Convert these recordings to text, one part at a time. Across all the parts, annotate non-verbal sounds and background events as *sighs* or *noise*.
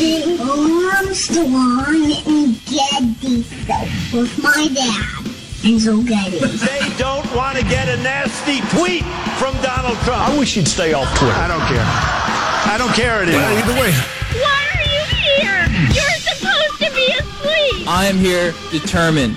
watching Armstrong and Getty Show with my dad, Enzo Getty. They don't want to get a nasty tweet from Donald Trump. I wish you'd stay off Twitter. I don't care. I don't care anymore. Well, either way. Why are you here? You're supposed to be asleep. I am here determined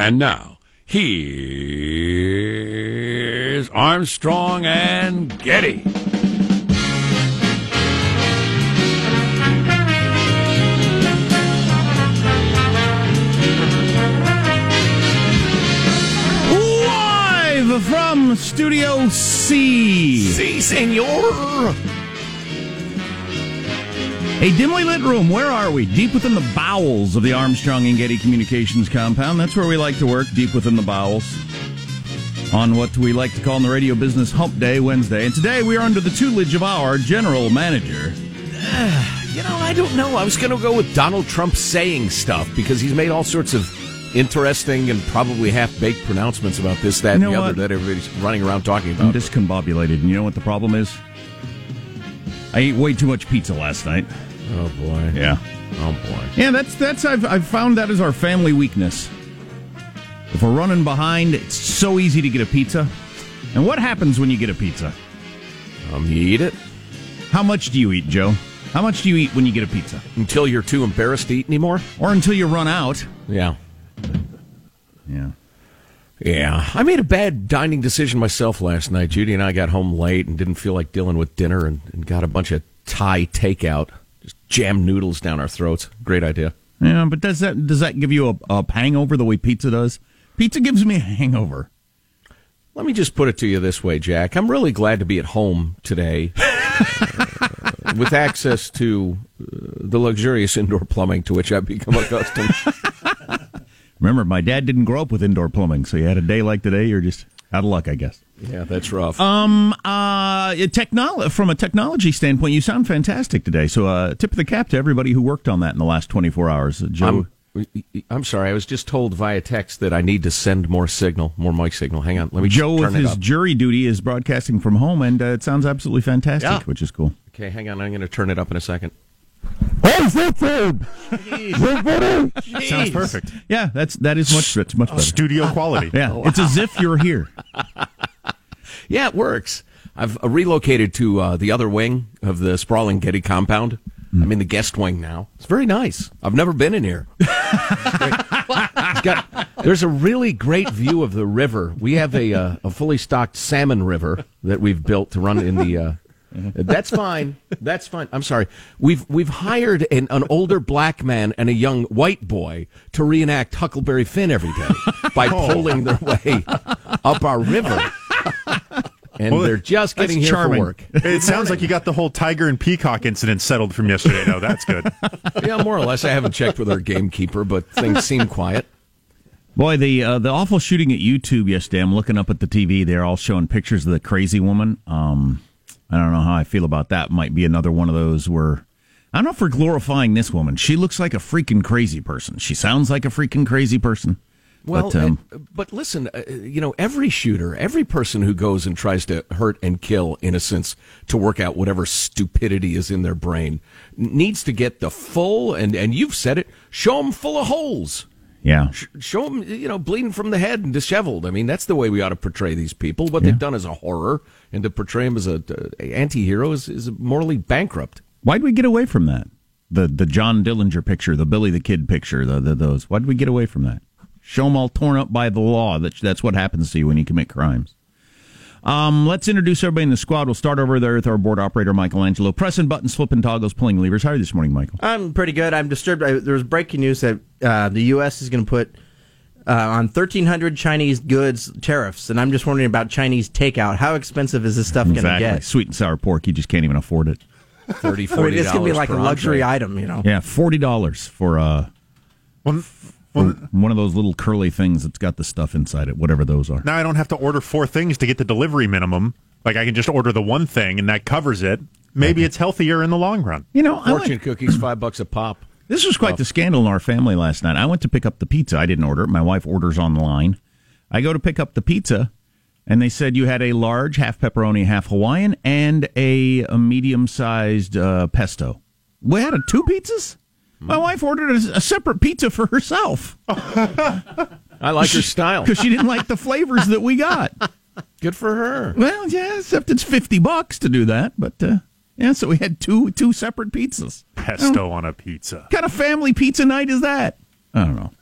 And now, here's Armstrong and Getty. Live from Studio C. Si, senor. A dimly lit room. Where are we? Deep within the bowels of the Armstrong and Getty Communications compound. That's where we like to work, deep within the bowels. On what we like to call in the radio business Hump Day Wednesday. And today we are under the tutelage of our general manager. *sighs* You know, I don't know. I was going to go with Donald Trump saying stuff because he's made all sorts of interesting and probably half baked pronouncements about this, that, You know and the what? other that everybody's running around talking I'm about. discombobulated. And you know what the problem is? I ate way too much pizza last night. Oh, boy. Yeah. Oh, boy. Yeah, that's that's I've I've found that is our family weakness. If we're running behind, it's so easy to get a pizza. And what happens when you get a pizza? Um, you eat it How much do you eat, Joe? How much do you eat when you get a pizza? until you're too embarrassed to eat anymore? Or until you run out? Yeah. Yeah. Yeah, I made a bad dining decision myself last night. Judy and I got home late and didn't feel like dealing with dinner and, and got a bunch of Thai takeout. Just jammed noodles down our throats. Great idea. Yeah, but does that does that give you a, a hangover the way pizza does? Pizza gives me a hangover. Let me just put it to you this way, Jack. I'm really glad to be at home today *laughs* uh, with access to uh, the luxurious indoor plumbing to which I've become accustomed. *laughs* Remember, my dad didn't grow up with indoor plumbing, so you had a day like today, you're just out of luck, I guess. Yeah, that's rough. Um, uh, technolo- from a technology standpoint, you sound fantastic today. So, uh, tip of the cap to everybody who worked on that in the last 24 hours. Uh, Joe, I'm, I'm sorry. I was just told via text that I need to send more signal, more mic signal. Hang on. Let me Joe, turn with it his up. jury duty, is broadcasting from home, and uh, it sounds absolutely fantastic, Yeah. which is cool. Okay, hang on. I'm going to turn it up in a second. Sounds perfect. Yeah, that's that is much that's much better. Studio quality. Yeah, it's as if you're here. *laughs* Yeah, it works. I've uh, relocated to uh, the other wing of the sprawling Getty compound. I'm in the guest wing now. It's very nice. I've never been in here. *laughs* It's got- there's a really great view of the river. We have a, uh, a fully stocked salmon river that we've built to run in the. Uh, that's fine. That's fine. I'm sorry. We've we've hired an, an older black man and a young white boy to reenact Huckleberry Finn every day by *laughs* pulling their way up our river. *laughs* And Well, they're just getting here charming. for work. It sounds like you got the whole tiger and peacock incident settled from yesterday, No, That's good. *laughs* Yeah, more or less. I haven't checked with our gamekeeper, but things seem quiet. Boy, the uh, the awful shooting at YouTube yesterday. I'm looking up at the TV. They're all showing pictures of the crazy woman. Um, I don't know how I feel about that. Might be another one of those where I don't know if we're glorifying this woman. She looks like a freaking crazy person. She sounds like a freaking crazy person. Well, but, um, uh, but listen, uh, you know, every shooter, every person who goes and tries to hurt and kill innocents to work out whatever stupidity is in their brain needs to get the full and and you've said it, show them full of holes. yeah, Sh- Show them, you know, bleeding from the head and disheveled. I mean, that's the way we ought to portray these people. What Yeah. they've done is a horror, and to portray them as a uh, anti-hero is, is morally bankrupt. why'd we get away from that? The the John Dillinger picture, the Billy the Kid picture, the, the those. Why'd we get away from that? Show them all torn up by the law. That that's what happens to you when you commit crimes. Um, let's introduce everybody in the squad. We'll start over there with our board operator, Michelangelo. Pressing buttons, flipping toggles, pulling levers. How are you this morning, Michael? I'm pretty good. I'm disturbed. I, there was breaking news that uh, the U.S. is going to put uh, on 1,300 Chinese goods tariffs, and I'm just wondering about Chinese takeout. How expensive is this stuff going to Exactly. get? Sweet and sour pork. You just can't even afford it. 30 *laughs* I mean, it's going to be like a luxury entree. item, you know. Yeah, forty dollars for uh Well, for one of those little curly things that's got the stuff inside it, whatever those are. now I don't have to order four things to get the delivery minimum. Like I can just order the one thing and that covers it. Maybe it's healthier in the long run. You know, Fortune went, cookies, five bucks a pop. this was quite the scandal in our family last night. I went to pick up the pizza. I didn't order it. My wife orders online. I go to pick up the pizza, and they said you had a large, half pepperoni, half Hawaiian, and a, a medium sized uh, pesto. We had a, two pizzas. My wife ordered a, a separate pizza for herself *laughs* I like her style. because she didn't like the flavors that we got. Good for her. Well, yeah, except it's fifty bucks to do that. But uh, yeah, so we had two two separate pizzas. Pesto on a pizza. What kind of family pizza night is that? I don't know.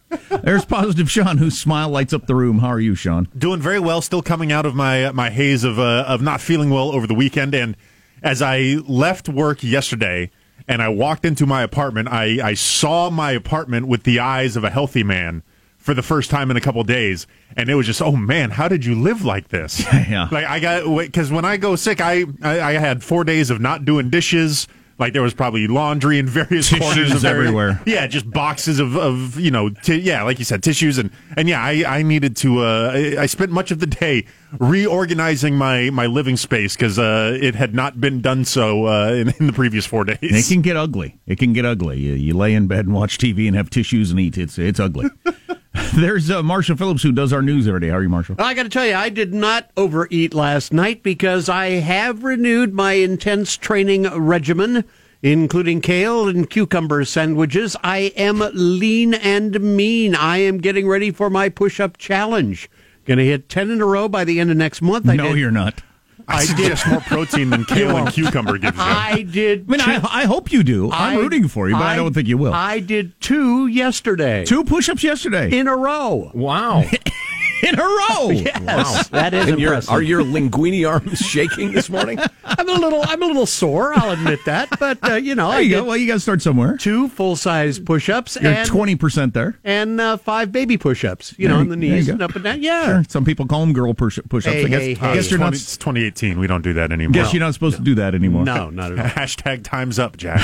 There's positive Sean, whose smile lights up the room. How are you, Sean? Doing very well. Still coming out of my my haze of uh, of not feeling well over the weekend. And as I left work yesterday and I walked into my apartment, I I saw my apartment with the eyes of a healthy man for the first time in a couple days, and it was just, oh man, how did you live like this? *laughs* Yeah. Like I got because when I go sick, I, I I had four days of not doing dishes. Like there was probably laundry in various Tissues corners of every- everywhere. Yeah, just boxes of, of you know, t- yeah, like you said, tissues and and yeah, I, I needed to. Uh, I, I spent much of the day reorganizing my my living space because uh, it had not been done so uh, in, in the previous four days. It can get ugly. It can get ugly. You, you lay in bed and watch TV and have tissues and eat. It's it's ugly. *laughs* *laughs* There's uh, Marshall Phillips who does our news every day. How are you, Marshall? I got to tell you, I did not overeat last night because I have renewed my intense training regimen, including kale and cucumber sandwiches. I am lean and mean. I am getting ready for my push up challenge. Going to hit 10 in a row by the end of next month. I no, did, you're not. *laughs* I suggest more protein than *laughs* kale and cucumber gives you. I did. I mean, I, I hope you do. I'm I- rooting for you, but I, don't think you will. I did two yesterday. Two push-ups yesterday in a row. Wow. *laughs* in a row. *laughs* Yes, that is And your- impressive. are your linguini arms shaking this morning? *laughs* I'm a little, I'm a little sore. I'll admit that, but uh, you know, There you did go. Well, you got to start somewhere. two full size push ups You're and twenty percent there. and uh, five baby push ups. You know, There on the you- there you knees and up and down. Yeah. Sure. Some people call them girl push- push-ups. Hey, I guess, hey, I guess It's, you're 20, not. it's 2018. We don't do that anymore. Guess you're not supposed to do that anymore. No, not at all. *laughs* Hashtag times up, Jack.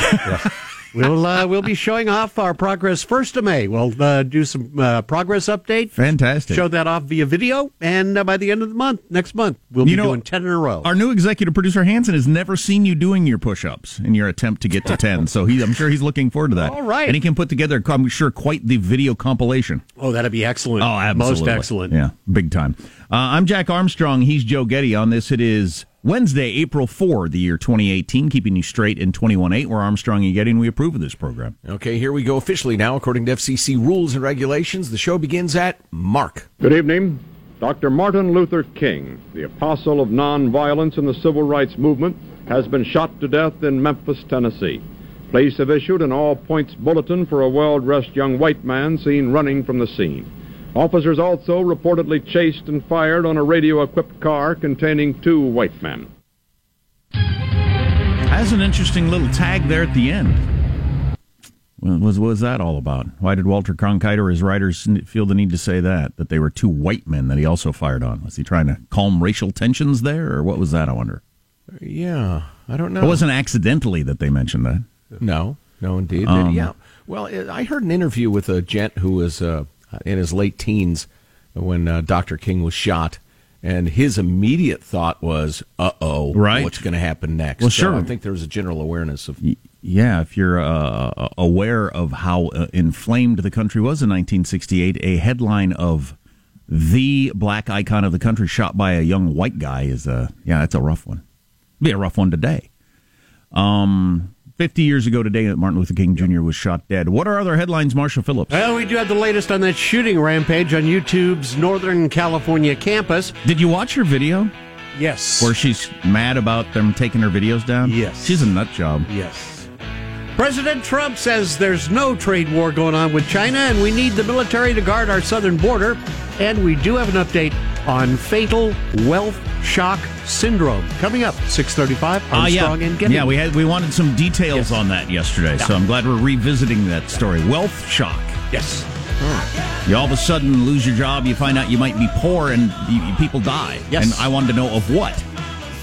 We'll uh, we'll be showing off our progress first of May. We'll uh, do some uh, progress update. Fantastic. Show that off via video, and uh, by the end of the month, next month, we'll You be know, doing ten in a row. Our new executive producer Hanson has never seen you doing your push-ups in your attempt to get to ten, so he, I'm sure he's looking forward to that. All right. and he can put together, I'm sure, quite the video compilation. oh, that'd be excellent. Oh, absolutely, Most excellent. Yeah, big time. Uh, I'm Jack Armstrong. He's Joe Getty. On this, it is Wednesday, April 4, the year 2018, keeping you straight in 21.8. We're Armstrong and Getty, and we approve of this program. Okay, here we go officially now. According to FCC rules and regulations, the show begins at Mark. Good evening. Dr. Martin Luther King, the apostle of nonviolence in the civil rights movement, has been shot to death in Memphis, Tennessee. Police have issued an all points bulletin for a well dressed young white man seen running from the scene. Officers also reportedly chased and fired on a radio equipped car containing two white men. Has an interesting little tag there at the end. What was, what was that all about? Why did Walter Cronkite or his writers feel the need to say that? That they were two white men that he also fired on? Was he trying to calm racial tensions there, or what was that, I wonder? Yeah, I don't know. It wasn't accidentally that they mentioned that. No, no, indeed. Um, yeah. Well, I heard an interview with a gent who was uh, in his late teens when uh, Dr. King was shot, and his immediate thought was, "Uh oh, Right. what's going to happen next?" Well, So sure. I think there was a general awareness of. Yeah, if you're uh, aware of how uh, inflamed the country was in 1968, a headline of the black icon of the country shot by a young white guy is a yeah, that's a rough one. Be a rough one today. Um, 50 years ago today, that Martin Luther King Jr. was shot dead. What are other headlines, Marshall Phillips? Well, we do have the latest on that shooting rampage on YouTube's Northern California campus. Did you watch her video Yes. where she's mad about them taking her videos down? Yes. she's a nut job. Yes. President Trump says there's no trade war going on with China and we need the military to guard our southern border. And we do have an update on fatal wealth shock syndrome coming up 635 Ah, Armstrong yeah. and Getty. Yeah, we had we wanted some details on that yesterday, so I'm glad we're revisiting that story. Wealth shock. Yes. You all of a sudden lose your job, you find out you might be poor, and you, you- people die. Yes. And I wanted to know of what.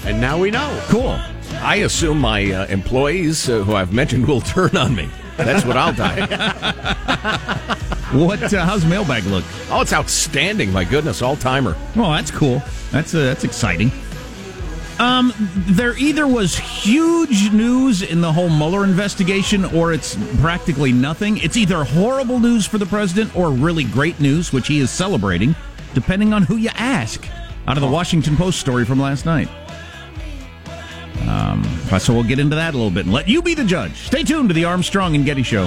And now we know. Cool. I assume my uh, employees, uh, who I've mentioned, will *laughs* turn on me. That's what I'll die. *laughs* What? Uh, how's mailbag look? Oh, it's outstanding! My goodness, all timer. Oh, that's cool. That's uh, that's exciting. Um, there either was huge news in the whole Mueller investigation, or it's practically nothing. It's either horrible news for the president or really great news, which he is celebrating, depending on who you ask. Out of the Washington Post story from last night. Um, so we'll get into that a little bit and let you be the judge. Stay tuned to the Armstrong and Getty Show.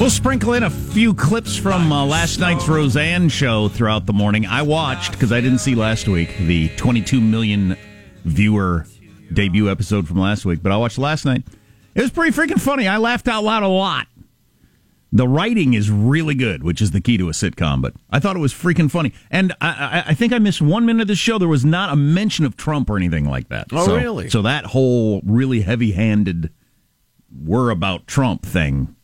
We'll sprinkle in a few clips from uh, last night's Roseanne show throughout the morning. I watched, because I didn't see last week, the 22 million viewer debut episode from last week, but I watched last night. It was pretty freaking funny. I laughed out loud a lot. The writing is really good, which is the key to a sitcom, but I thought it was freaking funny. And I, I, I think I missed one minute of the show. There was not a mention of Trump or anything like that. Oh, So- really? So that whole really heavy handed, we're about Trump thing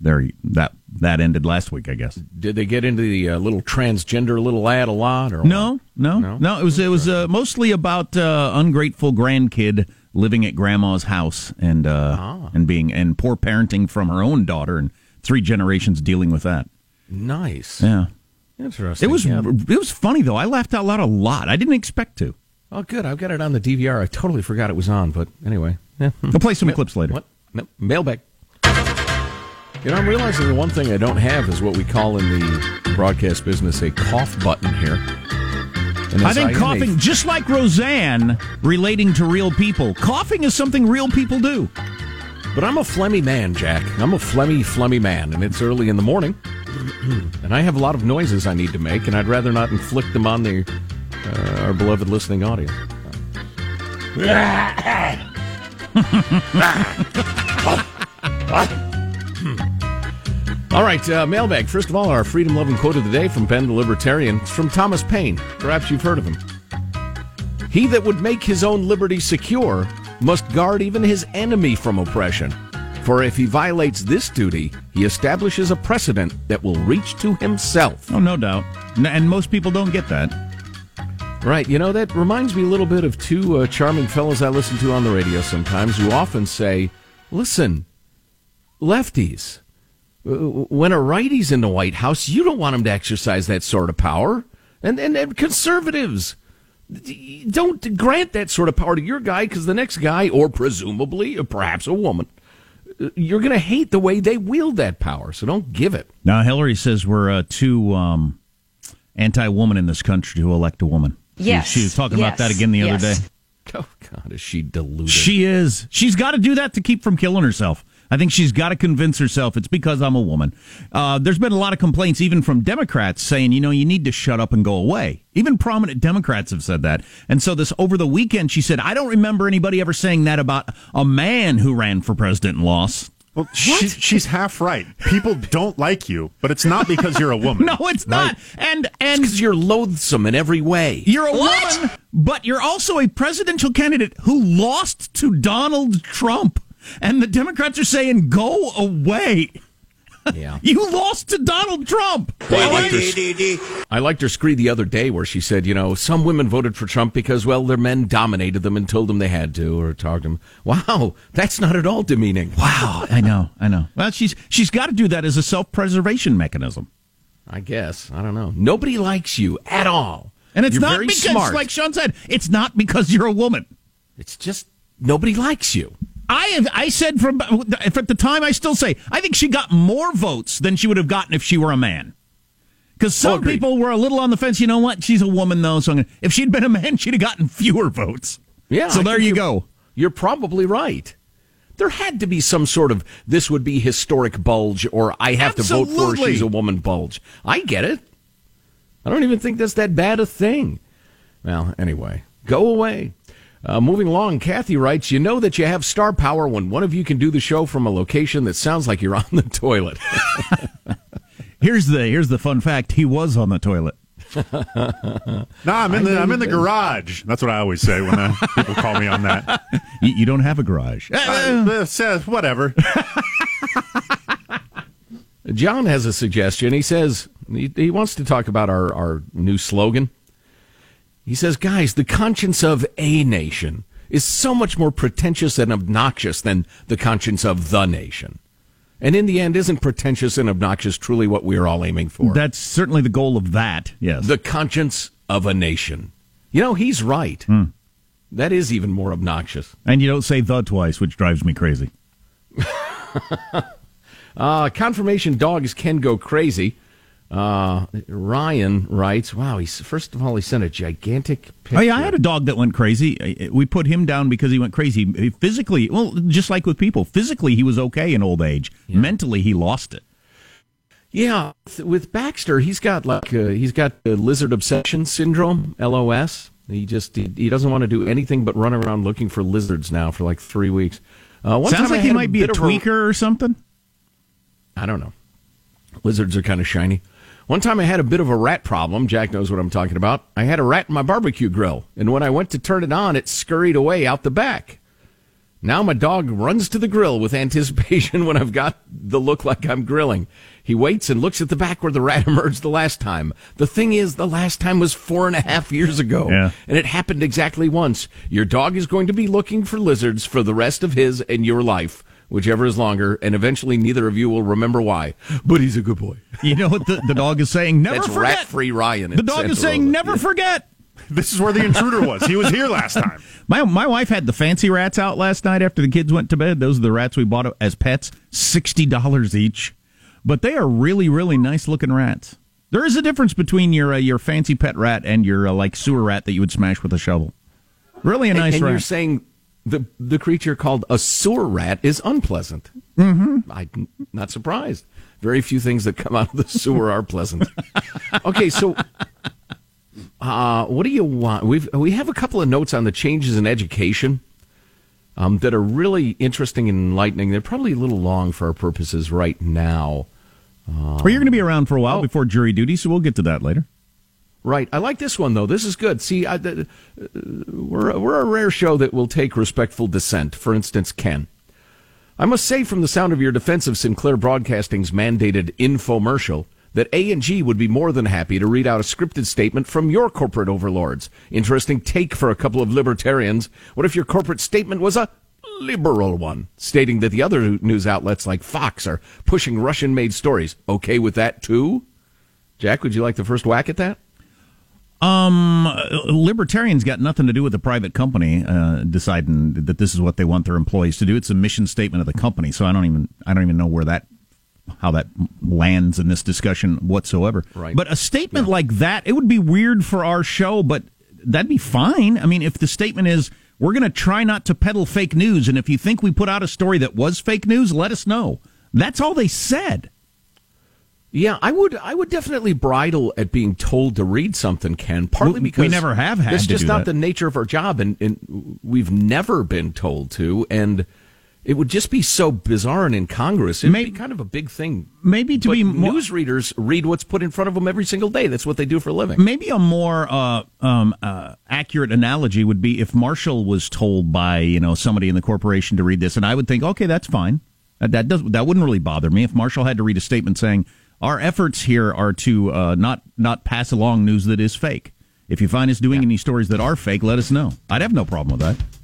there that that ended last week, I guess. Did they get into the uh, little transgender little ad a lot? Or No, no, no. It was it was uh, mostly about uh, ungrateful grandkid living at grandma's house and uh, Ah. and being and poor parenting from her own daughter and three generations dealing with that. Nice. Yeah, Interesting. it was Yeah. it was funny though. I laughed out loud a lot. I didn't expect to. Oh, good. I've got it on the DVR. I totally forgot it was on, but anyway. Yeah. *laughs* We'll play some clips later. What? No, mailbag. You know, I'm realizing the one thing I don't have is what we call in the broadcast business a cough button here. And I as think am a- coughing, just like Roseanne, relating to real people. Coughing is something real people do. But I'm a phlegmy man, Jack. I'm a phlegmy, phlegmy man, and it's early in the morning, *clears throat* and I have a lot of noises I need to make, and I'd rather not inflict them on the uh, our beloved listening audience. *laughs* *laughs* *laughs* All right, uh, mailbag. First of all, our freedom loving quote of the day from Ben the Libertarian. It's from Thomas Paine. Perhaps you've heard of him. He that would make his own liberty secure must guard even his enemy from oppression. For if he violates this duty, he establishes a precedent that will reach to himself. Oh, no doubt. And most people don't get that. Right, you know, that reminds me a little bit of two uh, charming fellows I listen to on the radio sometimes who often say, listen, lefties, when a righty's in the White House, you don't want him to exercise that sort of power. And, and, and conservatives, don't grant that sort of power to your guy because the next guy, or presumably, or perhaps a woman, uh, you're going to hate the way they wield that power. So don't give it. Now, Hillary says we're uh, too um, anti-woman in this country to elect a woman. She- Yes. she, was talking about that again the other day. Oh, God, is she deluded? She is. She's got to do that to keep from killing herself. I think she's got to convince herself it's because I'm a woman. Uh, there's been a lot of complaints, even from Democrats, saying, you know, you need to shut up and go away. Even prominent Democrats have said that. And so this over the weekend, she said, I don't remember anybody ever saying that about a man who ran for president and lost. Well, she, she's half right. People don't like you, but it's not because you're a *laughs* woman. No, it's not. And and because you're loathsome in every way. You're a woman, but you're also a presidential candidate who lost to Donald Trump. And the Democrats are saying, go away. Yeah. *laughs* You lost to Donald Trump. I liked, her, I liked her screed the other day where she said, you know, some women voted for Trump because, well, their men dominated them and told them they had to or talked to them. Wow, that's not at all demeaning. Wow, I know, I know. Well, she's she's got to do that as a self preservation mechanism. I guess. I don't know. Nobody likes you at all. And it's You're not very because, smart. like Sean said, it's not because you're a woman. It's just nobody likes you. I have, I said from at the time I still say I think she got more votes than she would have gotten if she were a man. Because some agreed. people were a little on the fence. You know what? She's a woman though, so I'm gonna, if she'd been a man, she'd have gotten fewer votes. Yeah. So I there you go. You're probably right. There had to be some sort of this would be historic bulge or I have to vote for her, she's a woman bulge. I get it. I don't even think that's that bad a thing. Well, anyway, go away. Uh, moving along, Kathy writes, You know that you have star power when one of you can do the show from a location that sounds like you're *laughs* on the toilet. *laughs* here's the here's the fun fact. He was on the toilet. *laughs* no, I'm in the I'm in the garage. That's what I always say when uh, people call me on that. You, you don't have a garage. Uh, says whatever. John has a suggestion. He says he, he wants to talk about our, our new slogan. He says, guys, the conscience of a nation is so much more pretentious and obnoxious than the conscience of the nation. And in the end, isn't pretentious and obnoxious truly what we are all aiming for? That's certainly the goal of that, yes. The conscience of a nation. You know, he's right. Hmm. That is even more obnoxious. And you don't say the twice, which drives me crazy. uh, *laughs* confirmation dogs can go crazy. Uh, Ryan writes, "Wow, he's first of all he sent a gigantic picture. Oh yeah, I had a dog that went crazy. We put him down because he went crazy physically. Well, just like with people, physically he was okay in old age. Yeah. Mentally, he lost it. Yeah, with Baxter, he's got like uh, he's got the lizard obsession syndrome (LOS). He just he, he, doesn't want to do anything but run around looking for lizards now for like three weeks. Uh, Sounds like he might be a tweaker a, or something. I don't know. Lizards are kind of shiny. One time I had a bit of a rat problem. Jack knows what I'm talking about. I had a rat in my barbecue grill, and when I went to turn it on, it scurried away out the back. Now my dog runs to the grill with *laughs* anticipation when I've got the look like I'm grilling. He waits and looks at the back where the rat *laughs* emerged the last time. The thing is, the last time was four and a half years ago. Yeah. And it happened exactly once. Your dog is going to be looking for lizards for the rest of his and your life whichever is longer, and eventually neither of you will remember why. But he's a good boy. You know what the, the dog is saying? *laughs* Never That's forget. rat-free Ryan. The dog is saying, never forget. *laughs* This is where the intruder was. He was here last time. *laughs* My my wife had the fancy rats out last night after the kids went to bed. Those are the rats we bought as pets, sixty dollars each. But they are really really nice looking rats. There is a difference between your uh, your fancy pet rat and your uh, like sewer rat that you would smash with a shovel. Really a nice and, and rat. You're saying the the creature called a sewer rat is unpleasant. Mm-hmm. I'm not surprised. Very few things that come out of the sewer are pleasant. Okay, so uh, what do you want? We've we have a couple of notes on the changes in education um, that are really interesting and enlightening. They're probably a little long for our purposes right now. Um, well, you're going to be around for a while oh, before jury duty, so we'll get to that later. Right. I like this one though. This is good. See, I, uh, we're we're a rare show that will take respectful dissent. For instance, Ken. I must say, from the sound of your defense of Sinclair Broadcasting's mandated infomercial, that A&G would be more than happy to read out a scripted statement from your corporate overlords. Interesting take for a couple of libertarians. What if your corporate statement was a liberal one, stating that the other news outlets like Fox are pushing Russian-made stories? Okay with that too? Jack, would you like the first whack at that? Um, libertarians got nothing to do with the private company uh, deciding that this is what they want their employees to do. It's a mission statement of the company, so I don't even I don't even know where that how that lands in this discussion whatsoever. Right. But a statement yeah. like that, it would be weird for our show, but that'd be fine. I mean, if the statement is we're going to try not to peddle fake news, and if you think we put out a story that was fake news, let us know. That's all they said. Yeah, I would. I would definitely bridle at being told to read something, Ken. Partly because we never have had. It's just not that. the nature of our job, and, and, we've never been told to. And it would just be so bizarre and incongruous. It'd maybe, be kind of a big thing. Maybe to but be more, news readers read what's put in front of them every single day. That's what they do for a living. Maybe a more uh, um, uh, accurate analogy would be if Marshall was told by you know somebody in the corporation to read this, and I would think, okay, that's fine. That does that wouldn't really bother me if Marshall had to read a statement saying our efforts here are to uh, not not pass along news that is fake. If you find us doing yeah. any stories that are fake, let us know. I'd have no problem with that.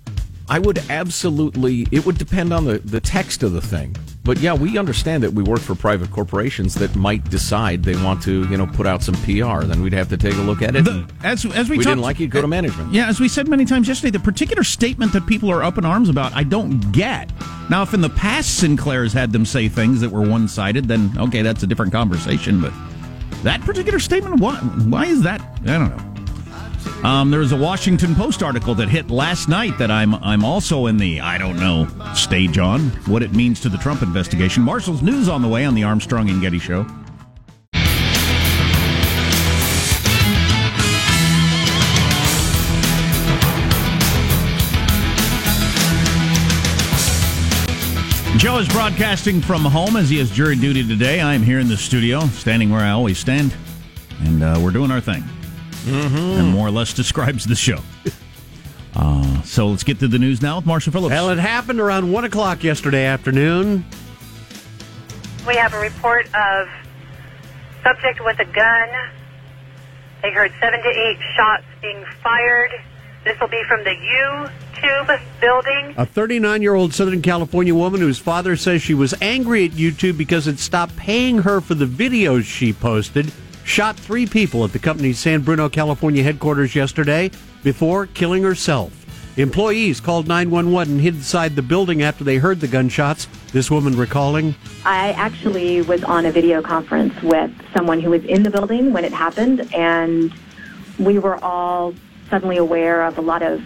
I would absolutely. It would depend on the, the text of the thing. But yeah, we understand that we work for private corporations that might decide they want to, you know, put out some PR. Then we'd have to take a look at it. The, as as we, we talked, didn't like it, go to management. Yeah, as we said many times yesterday, the particular statement that people are up in arms about, I don't get. Now, if in the past Sinclair's had them say things that were one sided, then okay, that's a different conversation. But that particular statement, why why is that? I don't know. Um, there was a Washington Post article that hit last night that I'm I'm also in the I don't know stage on what it means to the Trump investigation. Marshall's news on the way on the Armstrong and Getty show. Joe is broadcasting from home as he has jury duty today. I am here in the studio, standing where I always stand, and uh, we're doing our thing. Mm-hmm. And more or less describes the show. Uh, so let's get to the news now with Marshall Phillips. Well, it happened around 1 o'clock yesterday afternoon. We have a report of subject with a gun. They heard seven to eight shots being fired. This will be from the YouTube building. A 39 year old Southern California woman whose father says she was angry at YouTube because it stopped paying her for the videos she posted shot three people at the company's San Bruno, California headquarters yesterday before killing herself. Employees called 911 and hid inside the building after they heard the gunshots. This woman recalling. I actually was on a video conference with someone who was in the building when it happened, and we were all suddenly aware of a lot of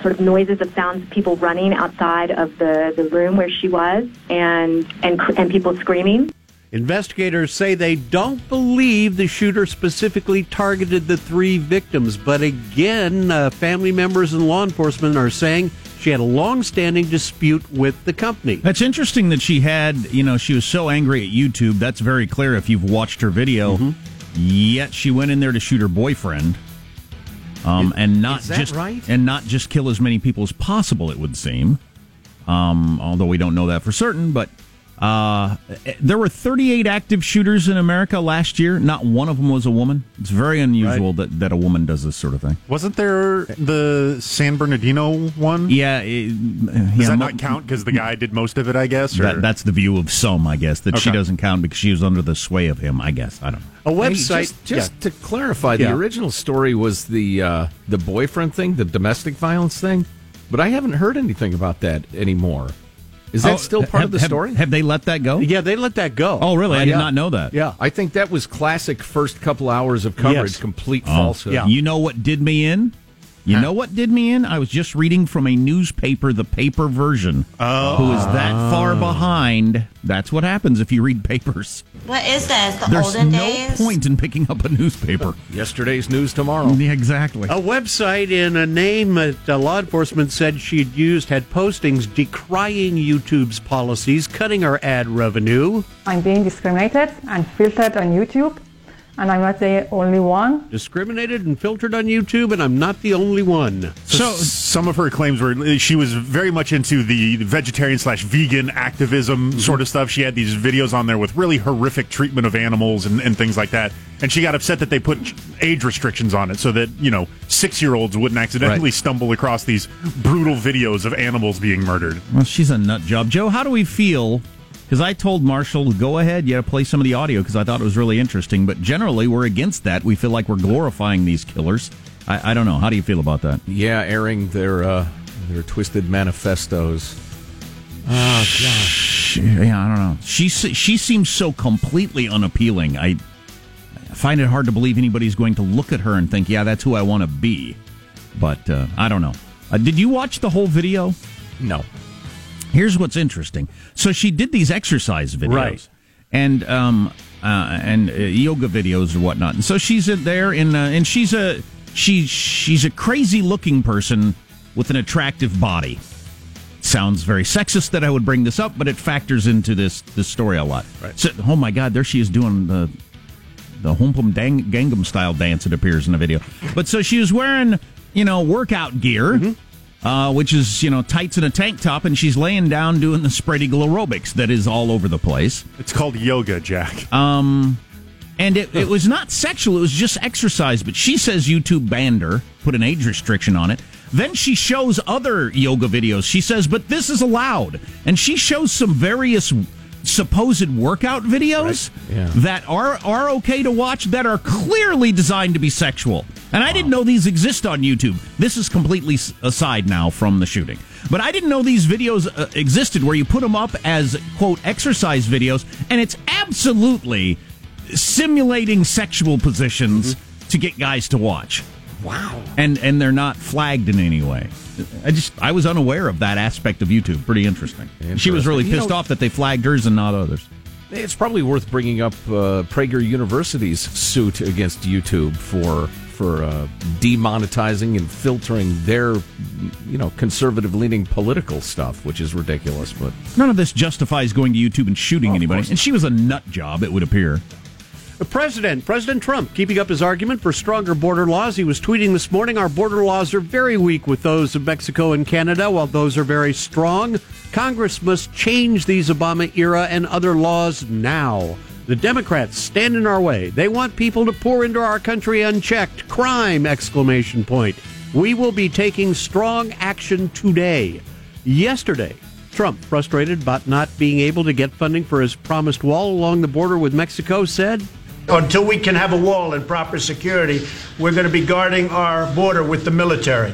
sort of noises of sounds, people running outside of the, the room where she was, and, and, and people screaming. Investigators say they don't believe the shooter specifically targeted the three victims, but again, uh, family members and law enforcement are saying she had a long-standing dispute with the company. That's interesting that she had, you know, she was so angry at YouTube. That's very clear if you've watched her video. Mm-hmm. Yet she went in there to shoot her boyfriend. Um, and not just right? and not just kill as many people as possible. It would seem, um, although we don't know that for certain. But uh, there were 38 active shooters in America last year. Not one of them was a woman. It's very unusual that, that a woman does this sort of thing. Wasn't there the San Bernardino one? Yeah, it, Does yeah, that mo- not count because the guy did most of it? I guess. That, that's the view of some, I guess, that she doesn't count because she was under the sway of him. I guess I don't know. A Hey, website. just just yeah. to clarify, the Yeah. original story was the uh, the boyfriend thing, the domestic violence thing, but I haven't heard anything about that anymore. Is that Oh, still part have- of the have- story? Have they let that go? Yeah, they let that go. Oh, really? I oh, did Yeah. not know that. Yeah. I think that was classic first couple hours of coverage, Yes. complete Oh. falsehood. Yeah. You know what did me in? You know what did me in? I was just reading from a newspaper, the paper version. Oh. Who is that far behind? That's what happens if you read papers. What is this? The There's olden no days? point in picking up a newspaper. Yesterday's news tomorrow. Yeah, exactly. A website in a name that uh, law enforcement said she'd used had postings decrying YouTube's policies, cutting her ad revenue. I'm being discriminated and filtered on YouTube, and I'm not the only one. Discriminated and filtered on YouTube, and I'm not the only one. So, some of her claims were she was very much into the vegetarian slash vegan activism mm-hmm. sort of stuff. She had these videos on there with really horrific treatment of animals and, and things like that. And she got upset that they put age restrictions on it so that, you know, six year olds wouldn't accidentally Right. stumble across these brutal videos of animals being murdered. Well, she's a nut job. Joe, how do we feel? Because I told Marshall, go ahead, you got to play some of the audio because I thought it was really interesting. But generally, we're against that. We feel like we're glorifying these killers. I, I don't know. How do you feel about that? Yeah, airing their uh, their twisted manifestos. Oh gosh. Yeah, I don't know. She she seems so completely unappealing. I find it hard to believe anybody's going to look at her and think, "Yeah, that's who I want to be." But uh, I don't know. Uh, did you watch the whole video? No. Here's what's interesting. So she did these exercise videos, Right. And um uh, and uh, yoga videos or whatnot. And so she's in there in uh, and she's a she she's a crazy looking person with an attractive body. Sounds very sexist that I would bring this up, but it factors into this this story a lot. Right. So, oh my God, there she is doing the the Humpum Dang, Gangnam style dance. It appears in the video. But so she was wearing you know workout gear. Uh, which is you know tights and a tank top, and she's laying down doing the spread eagle aerobics that is all over the place. It's called yoga, Jack. Um, and it, it was not sexual; it was just exercise. But she says YouTube banned her, put an age restriction on it. Then she shows other yoga videos. She says, "But this is allowed," and she shows some various supposed workout videos Yeah. that are are okay to watch that are clearly designed to be sexual. And I didn't know these exist on YouTube. This is completely aside now from the shooting. But I didn't know these videos uh, existed where you put them up as quote exercise videos and it's absolutely simulating sexual positions to get guys to watch. Wow. And and they're not flagged in any way. I just I was unaware of that aspect of YouTube. Pretty interesting. She was really Interesting. You pissed know- off that they flagged hers and not others. It's probably worth bringing up uh, Prager University's suit against YouTube for for uh, demonetizing and filtering their, you know, conservative leaning political stuff, which is ridiculous. But None of this justifies going to YouTube and shooting Oh, anybody. And she was a nut job, it would appear. The president, President Trump, keeping up his argument for stronger border laws. He was tweeting this morning our border laws are very weak with those of Mexico and Canada, while those are very strong. Congress must change these Obama era and other laws now. The Democrats stand in our way. They want people to pour into our country unchecked. Crime! Exclamation point. We will be taking strong action today. Yesterday, Trump, frustrated about not being able to get funding for his promised wall along the border with Mexico, said, Until we can have a wall and proper security, we're going to be guarding our border with the military.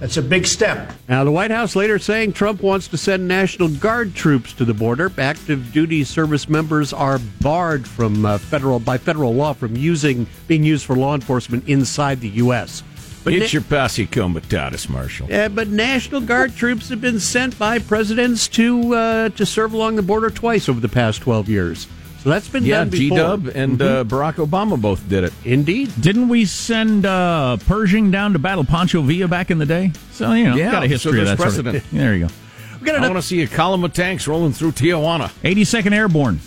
That's a big step. Now, the White House later saying Trump wants to send National Guard troops to the border. Active duty service members are barred from uh, federal by federal law from using being used for law enforcement inside the U.S. But get na- your posse comitatus, Marshall. Yeah, but National Guard troops have been sent by presidents to uh, to serve along the border twice over the past twelve years. So that's been Yeah, done G. Dub and uh, Barack Obama both did it. Indeed. Didn't we send uh, Pershing down to battle Pancho Villa back in the day? So, you know, Yeah, got a so history of there's that sort of- precedent. There you go. We got I an want to see a column of tanks rolling through Tijuana. 82nd Airborne.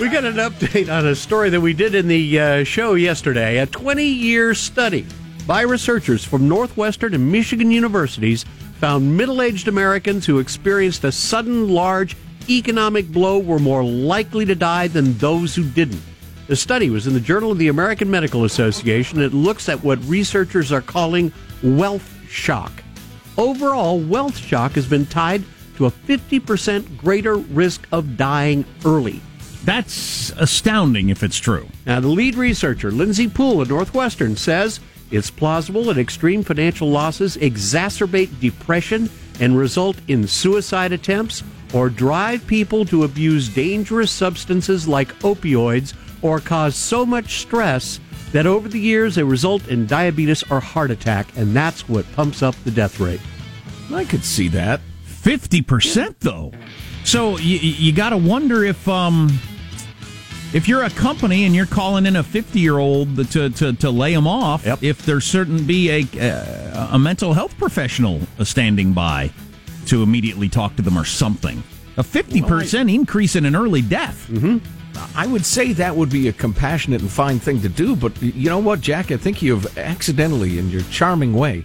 We got an update on a story that we did in the uh, show yesterday. A 20 year study by researchers from Northwestern and Michigan universities found middle aged Americans who experienced a sudden large economic blow were more likely to die than those who didn't. The study was in the Journal of the American Medical Association. It looks at what researchers are calling wealth shock. Overall, wealth shock has been tied to a 50% greater risk of dying early. That's astounding if it's true. Now, the lead researcher, Lindsay Pool at Northwestern, says it's plausible that extreme financial losses exacerbate depression and result in suicide attempts or drive people to abuse dangerous substances like opioids or cause so much stress that over the years they result in diabetes or heart attack, and that's what pumps up the death rate. I could see that. 50% though. So you, you got to wonder if um if you're a company and you're calling in a 50 year old to, to, to lay them off, if there's certain be a uh, a mental health professional standing by to immediately talk to them or something. A 50% increase in an early death. Mm-hmm. I would say that would be a compassionate and fine thing to do, but you know what, Jack? I think you've accidentally, in your charming way,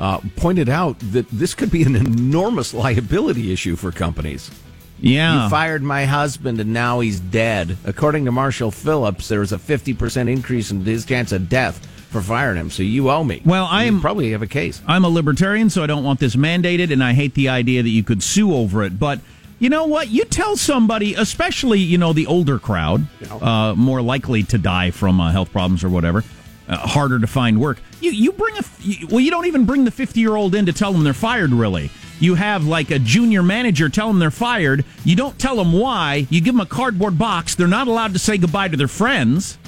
uh, pointed out that this could be an enormous liability issue for companies. Yeah. You fired my husband and now he's dead. According to Marshall Phillips, there was a 50% increase in his chance of death for firing him, so you owe me. Well, I am probably have a case. I'm a libertarian, so I don't want this mandated, and I hate the idea that you could sue over it. But you know what? You tell somebody, especially you know the older crowd, uh, more likely to die from uh, health problems or whatever, uh, harder to find work. You you bring a you, well, you don't even bring the 50 year old in to tell them they're fired. Really, you have like a junior manager tell them they're fired. You don't tell them why. You give them a cardboard box. They're not allowed to say goodbye to their friends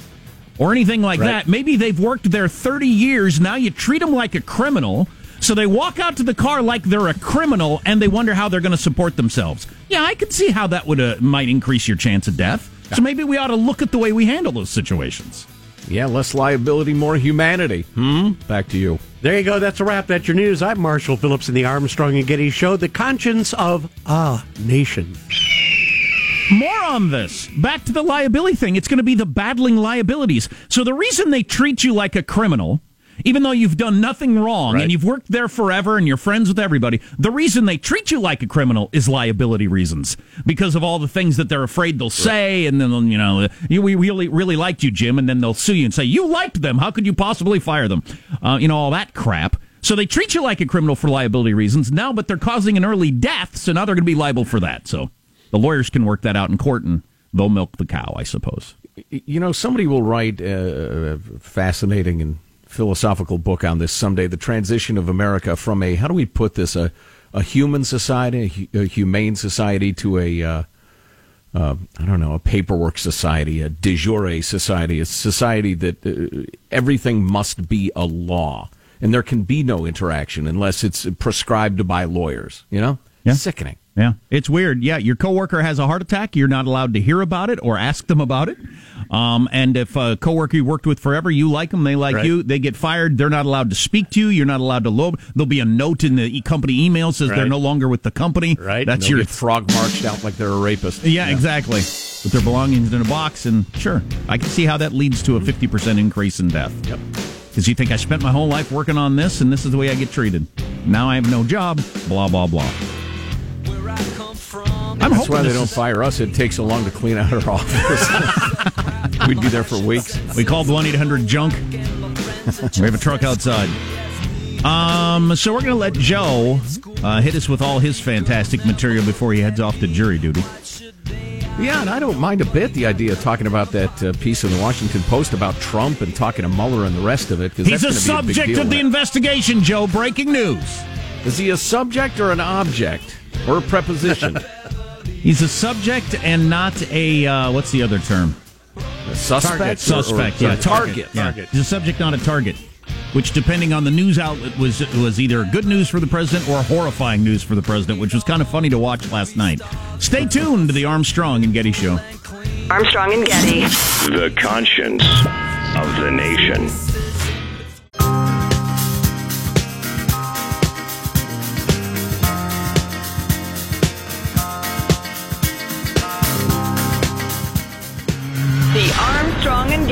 or anything like Right. that. Maybe they've worked there 30 years. Now you treat them like a criminal. So they walk out to the car like they're a criminal and they wonder how they're going to support themselves. Yeah, I could see how that would uh, might increase your chance of death. So maybe we ought to look at the way we handle those situations. Yeah, less liability, more humanity. Hmm? Back to you. There you go. That's a wrap. That's your news. I'm Marshall Phillips in the Armstrong and Getty Show, the conscience of a nation. More on this. Back to the liability thing. It's going to be the battling liabilities. So the reason they treat you like a criminal, even though you've done nothing wrong and you've worked there forever and you're friends with everybody, the reason they treat you like a criminal is liability reasons because of all the things that they're afraid they'll say. And then, you know, you, we really, really liked you, Jim. And then they'll sue you and say, you liked them. How could you possibly fire them? Uh, you know, all that crap. So they treat you like a criminal for liability reasons now, but they're causing an early death. So now they're going to be liable for that. So the lawyers can work that out in court and they'll milk the cow, I suppose. You know, somebody will write a fascinating and philosophical book on this someday. The transition of America from a how do we put this a a human society, a, a humane society, to a uh, uh, I don't know a paperwork society, a de jure society, a society that uh, everything must be a law and there can be no interaction unless it's prescribed by lawyers. You know, Yeah. sickening. Yeah, it's weird. Yeah, your coworker has a heart attack. You're not allowed to hear about it or ask them about it. Um, and if a coworker you worked with forever, you like them, they like Right. you, they get fired. They're not allowed to speak to you. You're not allowed to lobe. There'll be a note in the company email says they're no longer with the company. Right? That's your get frog marched out like they're a rapist. yeah, exactly. With their belongings in a box, and sure, I can see how that leads to a fifty percent increase in death. Yep. Because you think I spent my whole life working on this, and this is the way I get treated. Now I have no job. Blah blah blah. I'm That's why they don't fire us. It takes so long to clean out our *laughs* office. *laughs* We'd be there for weeks. We called one eight hundred junk. we have a truck outside. Um, so we're going to let Joe uh, hit us with all his fantastic material before he heads off to jury duty. Yeah, and I don't mind a bit the idea of talking about that uh, piece in the Washington Post about Trump and talking to Mueller and the rest of it. 'cause He's a that's gonna be subject big deal of the investigation, Joe. Breaking news. Is he a subject or an object or a preposition? He's a subject and not a uh, what's the other term? A suspect. or- Suspect. or yeah, a target. Yeah. He's a subject, not a target. Which, depending on the news outlet, was was either good news for the president or horrifying news for the president, which was kind of funny to watch last night. Stay tuned to the Armstrong and Getty Show. Armstrong and Getty. The conscience of the nation.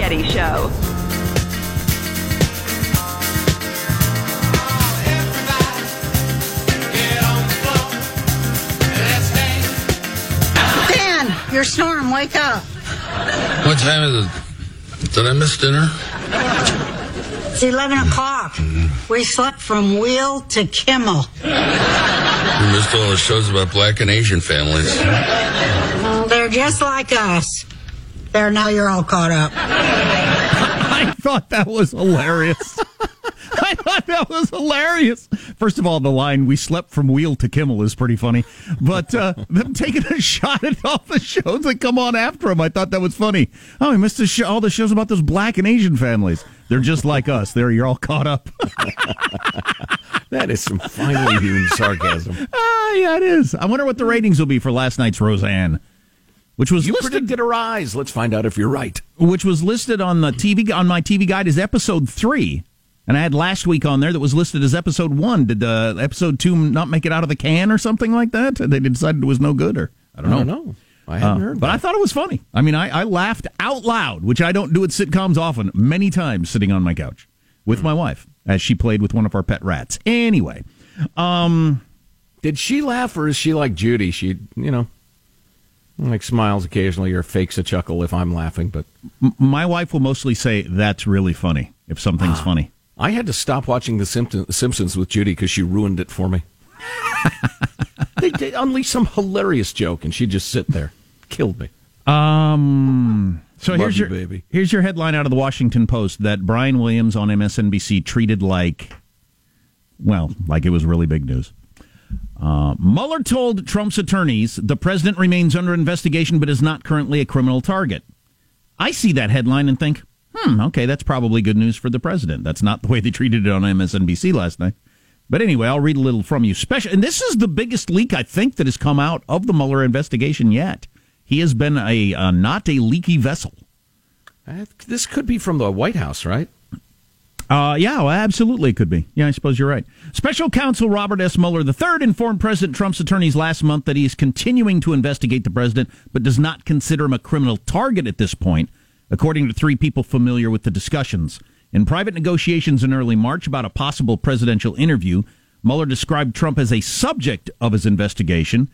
Getty Show. Dan, you're snoring. Wake up. What time is it? Did I miss dinner? It's 11 o'clock. Mm-hmm. We slept from Wheel to Kimmel. You missed all the shows about black and Asian families. Oh, they're just like us. There, now you're all caught up. I thought that was hilarious. *laughs* I thought that was hilarious. First of all, the line "We slept from wheel to Kimmel" is pretty funny, but uh, them taking a *laughs* shot at all the shows that come on after him, I thought that was funny. Oh, we missed the show, all the shows about those black and Asian families. They're just like us. There, you're all caught up. *laughs* That is some finely hewn sarcasm. ah, yeah, it is. I wonder what the ratings will be for last night's Roseanne, which was You listed predicted a rise. Let's find out if you're right. which was listed on the TV on my TV guide as episode three, and I had last week on there that was listed as episode one. Did uh, episode two not make it out of the can or something like that? They decided it was no good, or I don't know. I don't know. I hadn't Uh, heard. but I thought it was funny. I mean, I, I laughed out loud, which I don't do at sitcoms often. Many times sitting on my couch with my wife as she played with one of our pet rats. Anyway, um, Did she laugh, or is she like Judy? She, you know, like smiles occasionally or fakes a chuckle if I'm laughing. But m- my wife will mostly say that's really funny if something's funny. I had to stop watching The Simpsons, Simpsons with Judy because she ruined it for me. *laughs* they, they unleashed some hilarious joke, and she'd just sit there, killed me. Um. So Love here's you, your baby. here's your headline out of the Washington Post that Brian Williams on MSNBC treated like, well, like it was really big news. Uh, Mueller told Trump's attorneys the president remains under investigation, but is not currently a criminal target. I see that headline and think, hmm, okay, that's probably good news for the president. That's not *laughs* the way they treated it on MSNBC last night. But anyway, I'll read a little from you. Special, and this is the biggest leak I think that has come out of the Mueller investigation yet. He has been a uh, not a leaky vessel. Uh, This could be from the White House, right? Uh, yeah, well, absolutely, it could be. Yeah, I suppose you're right. Special counsel Robert S. Mueller III informed President Trump's attorneys last month that he is continuing to investigate the president, but does not consider him a criminal target at this point, according to three people familiar with the discussions. In private negotiations in early March about a possible presidential interview, Mueller described Trump as a subject of his investigation.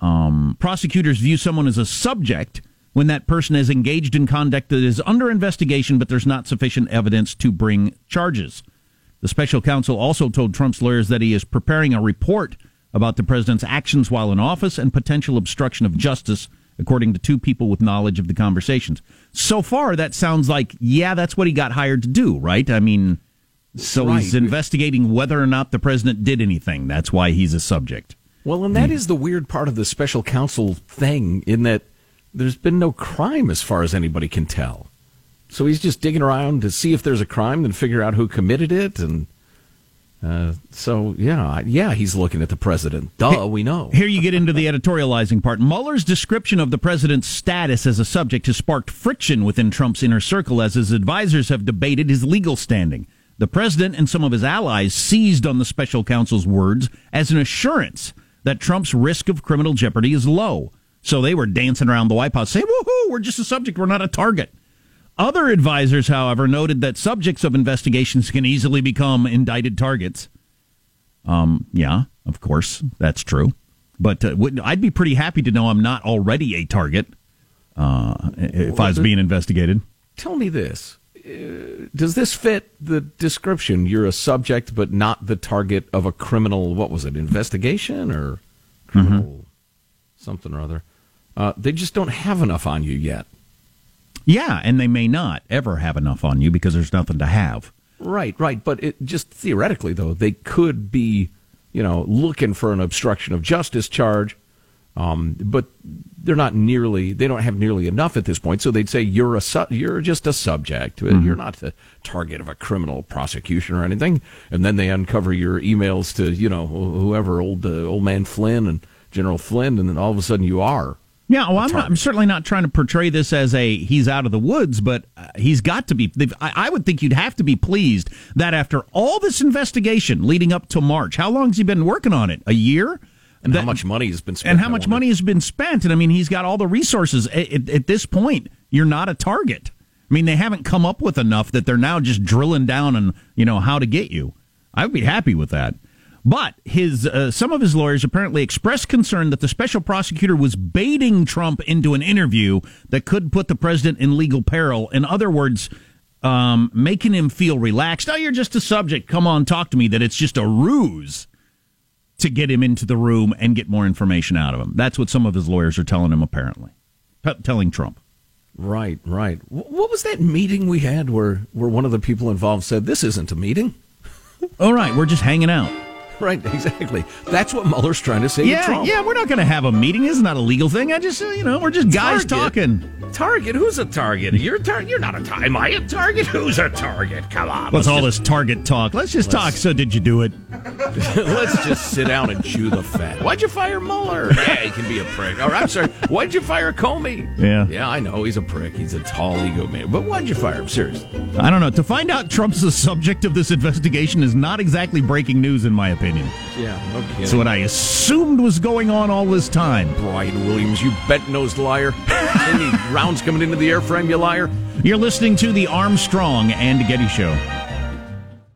Um, prosecutors view someone as a subject when that person is engaged in conduct that is under investigation, but there's not sufficient evidence to bring charges. The special counsel also told Trump's lawyers that he is preparing a report about the president's actions while in office and potential obstruction of justice, according to two people with knowledge of the conversations. So far, that sounds like, yeah, that's what he got hired to do, right? I mean, so he's investigating whether or not the president did anything. That's why he's a subject. Well, and that is the weird part of the special counsel thing, in that there's been no crime as far as anybody can tell. So he's just digging around to see if there's a crime, then figure out who committed it, and Uh, so yeah, yeah, he's looking at the president. Duh, we know. Here you get into the editorializing part. Mueller's description of the president's status as a subject has sparked friction within Trump's inner circle as his advisors have debated his legal standing. The president and some of his allies seized on the special counsel's words as an assurance that Trump's risk of criminal jeopardy is low. So they were dancing around the White House saying, woohoo, we're just a subject, we're not a target. Other advisors, however, noted that subjects of investigations can easily become indicted targets. Um, yeah, of course, that's true. But uh, wouldn't- I'd be pretty happy to know I'm not already a target uh, if I was being investigated. Tell me this: uh, Does this fit the description? You're a subject, but not the target of a criminal. What was it? Investigation or criminal something or other? Uh, they just don't have enough on you yet. Yeah, and they may not ever have enough on you because there's nothing to have. Right, right. But it just theoretically, though, they could be, you know, looking for an obstruction of justice charge. Um, but they're not nearly. They don't have nearly enough at this point. So they'd say you're a su- you're just a subject. Mm-hmm. You're not the target of a criminal prosecution or anything. And then they uncover your emails to you know whoever old uh, old man Flynn and General Flynn, and then all of a sudden you are. Yeah, well, I'm, not, I'm certainly not trying to portray this as a he's out of the woods, but uh, he's got to be. I, I would think you'd have to be pleased that after all this investigation leading up to March, how long has he been working on it? A year? And That- how much money has been spent? and how much money has been spent? And I mean, he's got all the resources. At, at, at this point, you're not a target. I mean, they haven't come up with enough that they're now just drilling down on you know how to get you. I would be happy with that. But his uh, some of his lawyers apparently expressed concern that the special prosecutor was baiting Trump into an interview that could put the president in legal peril. In other words, um, making him feel relaxed. Oh, you're just a subject. Come on, talk to me. That it's just a ruse to get him into the room and get more information out of him. That's what some of his lawyers are telling him, apparently. P- telling Trump. Right, right. Wh- What was that meeting we had where where one of the people involved said this isn't a meeting? All right, we're just hanging out. *laughs* Right, exactly. That's what Mueller's trying to say to Yeah, Trump. yeah, we're not going to have a meeting. It's not a legal thing. I just, you know, we're just guys Target. talking. Target? Who's a target? You're a target. You're not a target. Am I a target? *laughs* Who's a target? Come on. What's all just, this target talk? Let's just Let's- talk. So, did you do it? *laughs* let's just sit down and chew the fat. Why'd you fire Mueller? Yeah, he can be a prick. Or I'm sorry. Why'd you fire Comey? Yeah. Yeah, I know he's a prick. He's a tall ego man. But why'd you fire him? Seriously. I don't know. To find out Trump's the subject of this investigation is not exactly breaking news, in my opinion. Yeah. Okay. It's what I assumed was going on all this time. Brian Williams, you bent-nosed liar. *laughs* Any rounds coming into the airframe, you liar. You're listening to the Armstrong and Getty Show.